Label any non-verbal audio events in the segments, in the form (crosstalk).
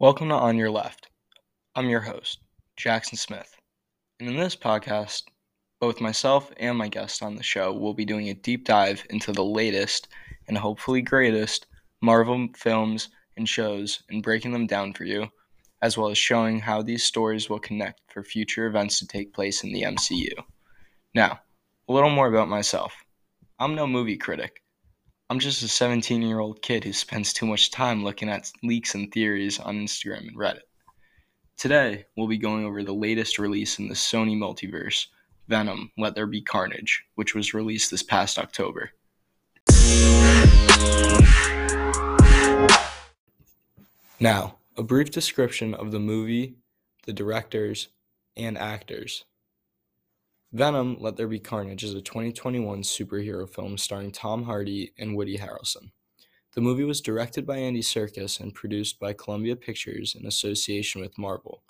Welcome to On Your Left. I'm your host, Jackson Smith. And in this podcast, both myself and my guest on the show will be doing a deep dive into the latest and hopefully greatest Marvel films and shows and breaking them down for you, as well as showing how these stories will connect for future events to take place in the MCU. Now, a little more about myself. I'm no movie critic. I'm just a 17 year old kid who spends too much time looking at leaks and theories on Instagram and Reddit. Today, we'll be going over the latest release in the Sony multiverse, Venom Let There Be Carnage, which was released this past October. Now, a brief description of the movie, the directors, and actors. Venom Let There Be Carnage is a 2021 superhero film starring Tom Hardy and Woody Harrelson. The movie was directed by Andy Serkis and produced by Columbia Pictures in association with Marvel,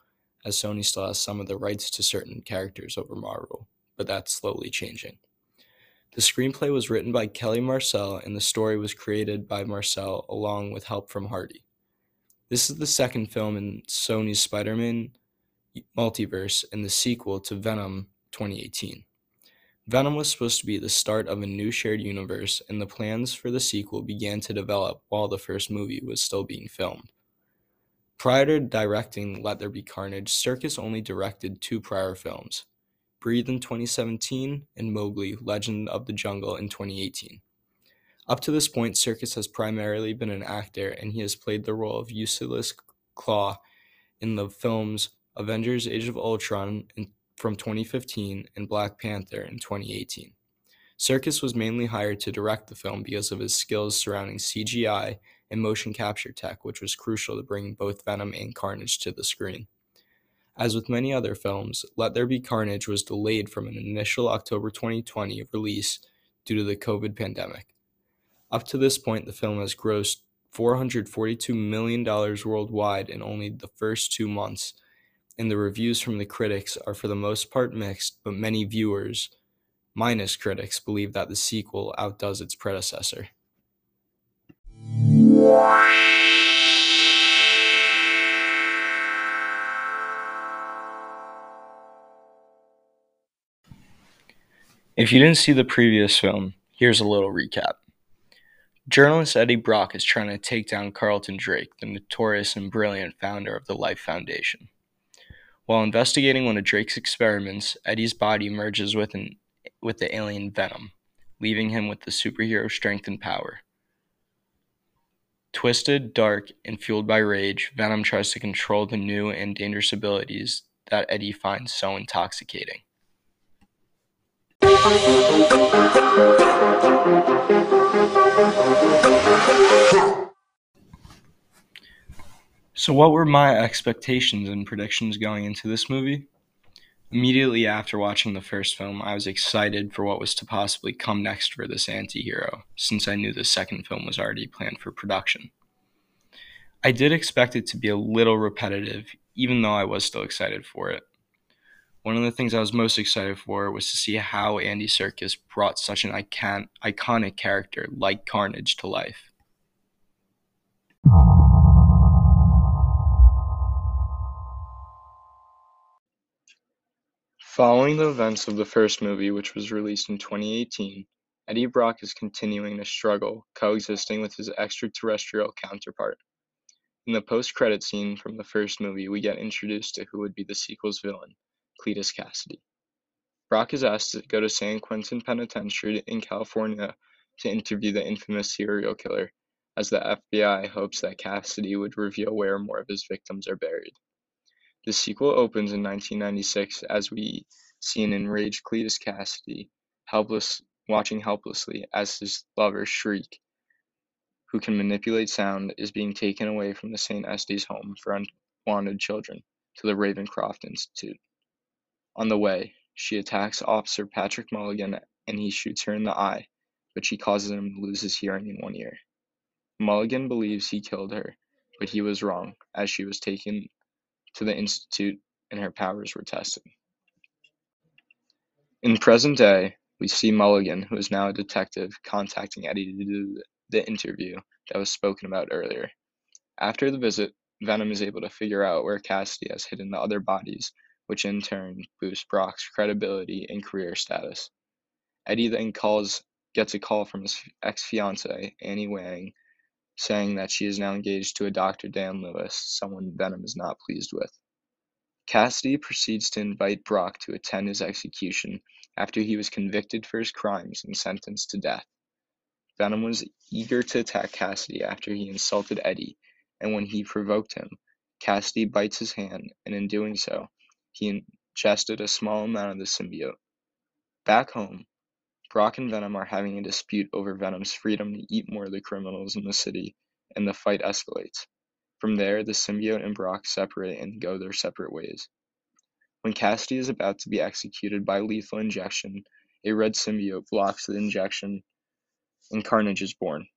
as Sony still has some of the rights to certain characters over Marvel, but that's slowly changing. The screenplay was written by Kelly Marcel and the story was created by Marcel along with help from Hardy. This is the second film in Sony's Spider Man multiverse and the sequel to Venom 2018. Venom was supposed to be the start of a new shared universe, and the plans for the sequel began to develop while the first movie was still being filmed. Prior to directing Let There Be Carnage, Serkis only directed two prior films Breathe in 2017 and Mowgli Legend of the Jungle in 2018. Up to this point, Serkis has primarily been an actor, and he has played the role of Ulysses Klaue in the films Avengers Age of Ultron and from 2015 and Black Panther in 2018. Serkis was mainly hired to direct the film because of his skills surrounding CGI and motion capture tech, which was crucial to bringing both Venom and Carnage to the screen. As with many other films, Let There Be Carnage was delayed from an initial October 2020 release due to the COVID pandemic. Up to this point, the film has grossed $442 million worldwide in only the first two months, and the reviews from the critics are for the most part mixed, but many viewers, minus critics, believe that the sequel outdoes its predecessor. If you didn't see the previous film, here's a little recap. Journalist Eddie Brock is trying to take down Carlton Drake, the notorious and brilliant founder of the Life Foundation. While investigating one of Drake's experiments, Eddie's body merges with, an, with the alien Venom, leaving him with the superhero strength and power. Twisted, dark, and fueled by rage, Venom tries to control the new and dangerous abilities that Eddie finds so intoxicating. (laughs) So, what were my expectations and predictions going into this movie? Immediately after watching the first film, I was excited for what was to possibly come next for this anti hero, since I knew the second film was already planned for production. I did expect it to be a little repetitive, even though I was still excited for it. One of the things I was most excited for was to see how Andy Serkis brought such an icon- iconic character like Carnage to life. Following the events of the first movie, which was released in 2018, Eddie Brock is continuing to struggle coexisting with his extraterrestrial counterpart. In the post-credit scene from the first movie, we get introduced to who would be the sequel's villain, Cletus Kasady. Brock is asked to go to San Quentin Penitentiary in California to interview the infamous serial killer, as the FBI hopes that Cassidy would reveal where more of his victims are buried. The sequel opens in 1996 as we see an enraged Cletus Kasady helpless, watching helplessly as his lover Shriek, who can manipulate sound, is being taken away from the St. Estes home for unwanted children to the Ravencroft Institute. On the way, she attacks Officer Patrick Mulligan and he shoots her in the eye, but she causes him to lose his hearing in one ear. Mulligan believes he killed her, but he was wrong, as she was taken to the Institute and her powers were tested. In present day, we see Mulligan, who is now a detective, contacting Eddie to do the interview that was spoken about earlier. After the visit, Venom is able to figure out where Kasady has hidden the other bodies, which in turn boosts Brock's credibility and career status. Eddie then calls gets a call from his ex fiancee, Annie Weying, saying that she is now engaged to a Dr. Dan Lewis, someone Venom is not pleased with. Kasady proceeds to invite Brock to attend his execution after he was convicted for his crimes and sentenced to death. Venom was eager to attack Kasady after he insulted Eddie, and when he provoked him, Kasady bites his hand, and in doing so, he ingested a small amount of the symbiote. Back home, Brock and Venom are having a dispute over Venom's freedom to eat more of the criminals in the city, and the fight escalates. From there, the symbiote and Brock separate and go their separate ways. When Kasady is about to be executed by lethal injection, a red symbiote blocks the injection and Carnage is born.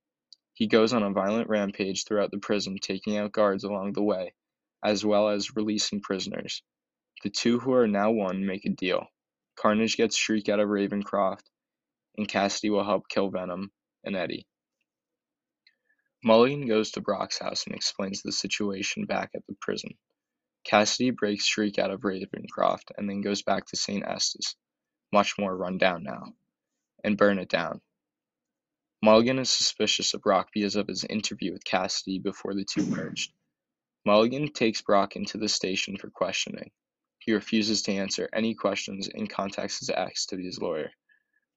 He goes on a violent rampage throughout the prison, taking out guards along the way, as well as releasing prisoners. The two who are now one make a deal. Carnage gets Shriek out of Ravencroft, and Kasady will help kill Venom and Eddie. Mulligan goes to Brock's house and explains the situation back at the prison. Kasady breaks Shriek out of Ravencroft and then goes back to St. Estes, much more run down now, and burn it down. Mulligan is suspicious of Brock because of his interview with Cassidy before the two merged. Mulligan takes Brock into the station for questioning. He refuses to answer any questions and contacts his ex to be his lawyer.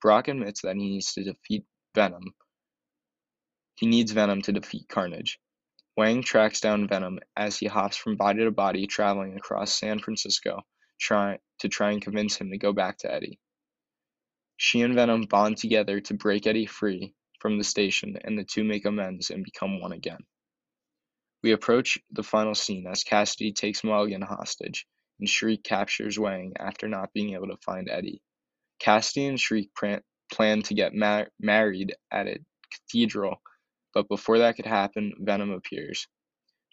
Brock admits that he needs to defeat Venom. He needs Venom to defeat Carnage. Weying tracks down Venom as he hops from body to body, traveling across San Francisco try, to try and convince him to go back to Eddie. She and Venom bond together to break Eddie free from the station, and the two make amends and become one again. We approach the final scene as Kasady takes Mulligan hostage, and Shriek captures Weying after not being able to find Eddie. Kasady and Shriek plan to get mar- married at a cathedral, but before that could happen, Venom appears.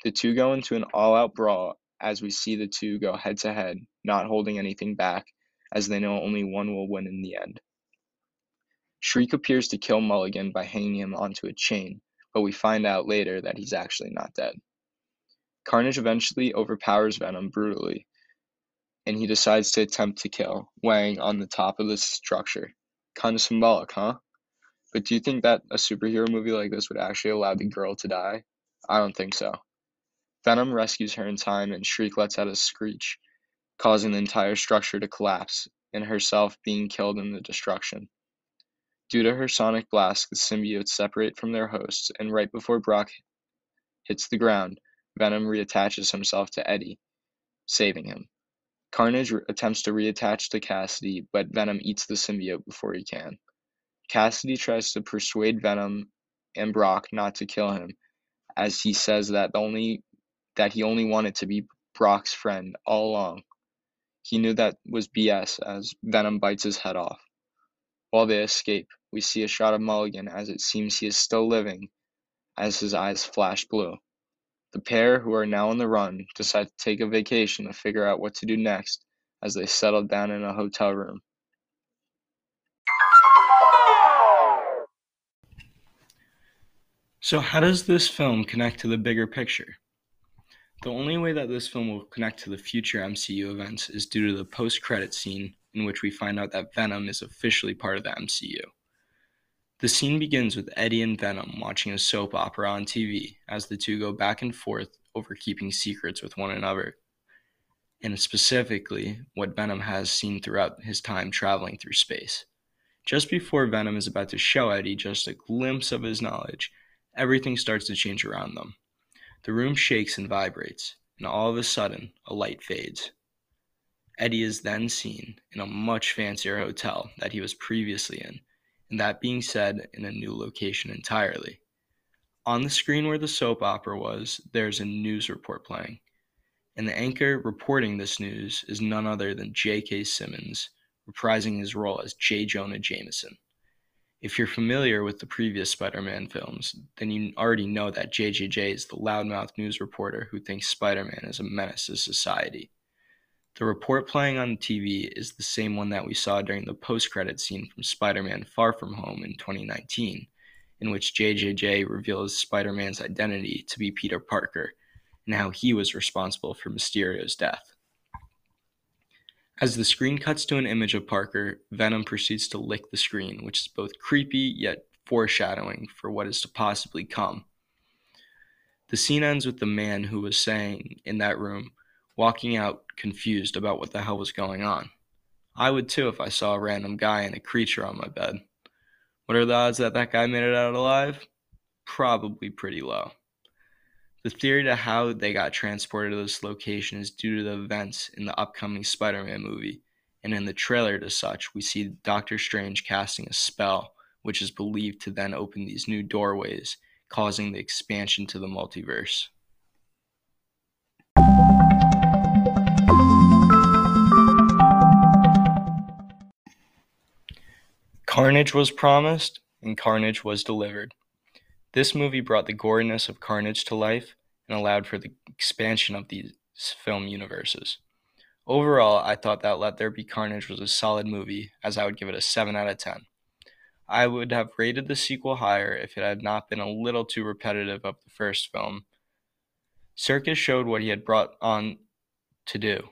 The two go into an all out brawl as we see the two go head to head, not holding anything back, as they know only one will win in the end. Shriek appears to kill Mulligan by hanging him onto a chain, but we find out later that he's actually not dead. Carnage eventually overpowers Venom brutally, and he decides to attempt to kill Weying on the top of the structure. Kind of symbolic, huh? But do you think that a superhero movie like this would actually allow the girl to die? I don't think so. Venom rescues her in time, and Shriek lets out a screech, causing the entire structure to collapse, and herself being killed in the destruction. Due to her sonic blast, the symbiotes separate from their hosts, and right before Brock hits the ground, Venom reattaches himself to Eddie, saving him. Carnage attempts to reattach to Kasady, but Venom eats the symbiote before he can. Kasady tries to persuade Venom and Brock not to kill him, as he says that only that he only wanted to be Brock's friend all along. He knew that was BS as Venom bites his head off. While they escape, we see a shot of Mulligan as it seems he is still living as his eyes flash blue. The pair, who are now on the run, decide to take a vacation to figure out what to do next as they settle down in a hotel room. So, how does this film connect to the bigger picture? The only way that this film will connect to the future MCU events is due to the post credit scene in which we find out that Venom is officially part of the MCU. The scene begins with Eddie and Venom watching a soap opera on TV as the two go back and forth over keeping secrets with one another, and specifically what Venom has seen throughout his time traveling through space. Just before Venom is about to show Eddie just a glimpse of his knowledge, everything starts to change around them. The room shakes and vibrates, and all of a sudden, a light fades. Eddie is then seen in a much fancier hotel that he was previously in and that being said, in a new location entirely. On the screen where the soap opera was, there's a news report playing, and the anchor reporting this news is none other than J.K. Simmons, reprising his role as J. Jonah Jameson. If you're familiar with the previous Spider Man films, then you already know that JJJ is the loudmouth news reporter who thinks Spider Man is a menace to society. The report playing on TV is the same one that we saw during the post-credit scene from Spider-Man Far From Home in 2019, in which JJJ reveals Spider-Man's identity to be Peter Parker, and how he was responsible for Mysterio's death. As the screen cuts to an image of Parker, Venom proceeds to lick the screen, which is both creepy yet foreshadowing for what is to possibly come. The scene ends with the man who was saying in that room, walking out confused about what the hell was going on. I would too if I saw a random guy and a creature on my bed. What are the odds that that guy made it out alive? Probably pretty low. The theory to how they got transported to this location is due to the events in the upcoming Spider Man movie, and in the trailer to such, we see Doctor Strange casting a spell, which is believed to then open these new doorways, causing the expansion to the multiverse. Carnage was promised, and Carnage was delivered. This movie brought the goriness of Carnage to life and allowed for the expansion of these film universes. Overall, I thought that Let There Be Carnage was a solid movie, as I would give it a 7 out of 10. I would have rated the sequel higher if it had not been a little too repetitive of the first film. Serkis showed what he had brought on to do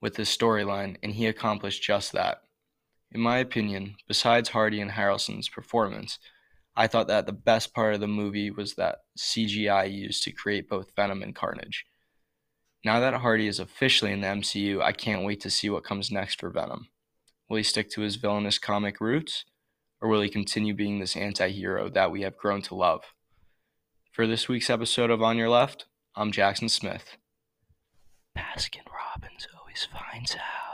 with his storyline, and he accomplished just that. In my opinion, besides Hardy and Harrelson's performance, I thought that the best part of the movie was that CGI used to create both Venom and Carnage. Now that Hardy is officially in the MCU, I can't wait to see what comes next for Venom. Will he stick to his villainous comic roots, or will he continue being this anti hero that we have grown to love? For this week's episode of On Your Left, I'm Jackson Smith. Baskin Robbins always finds out.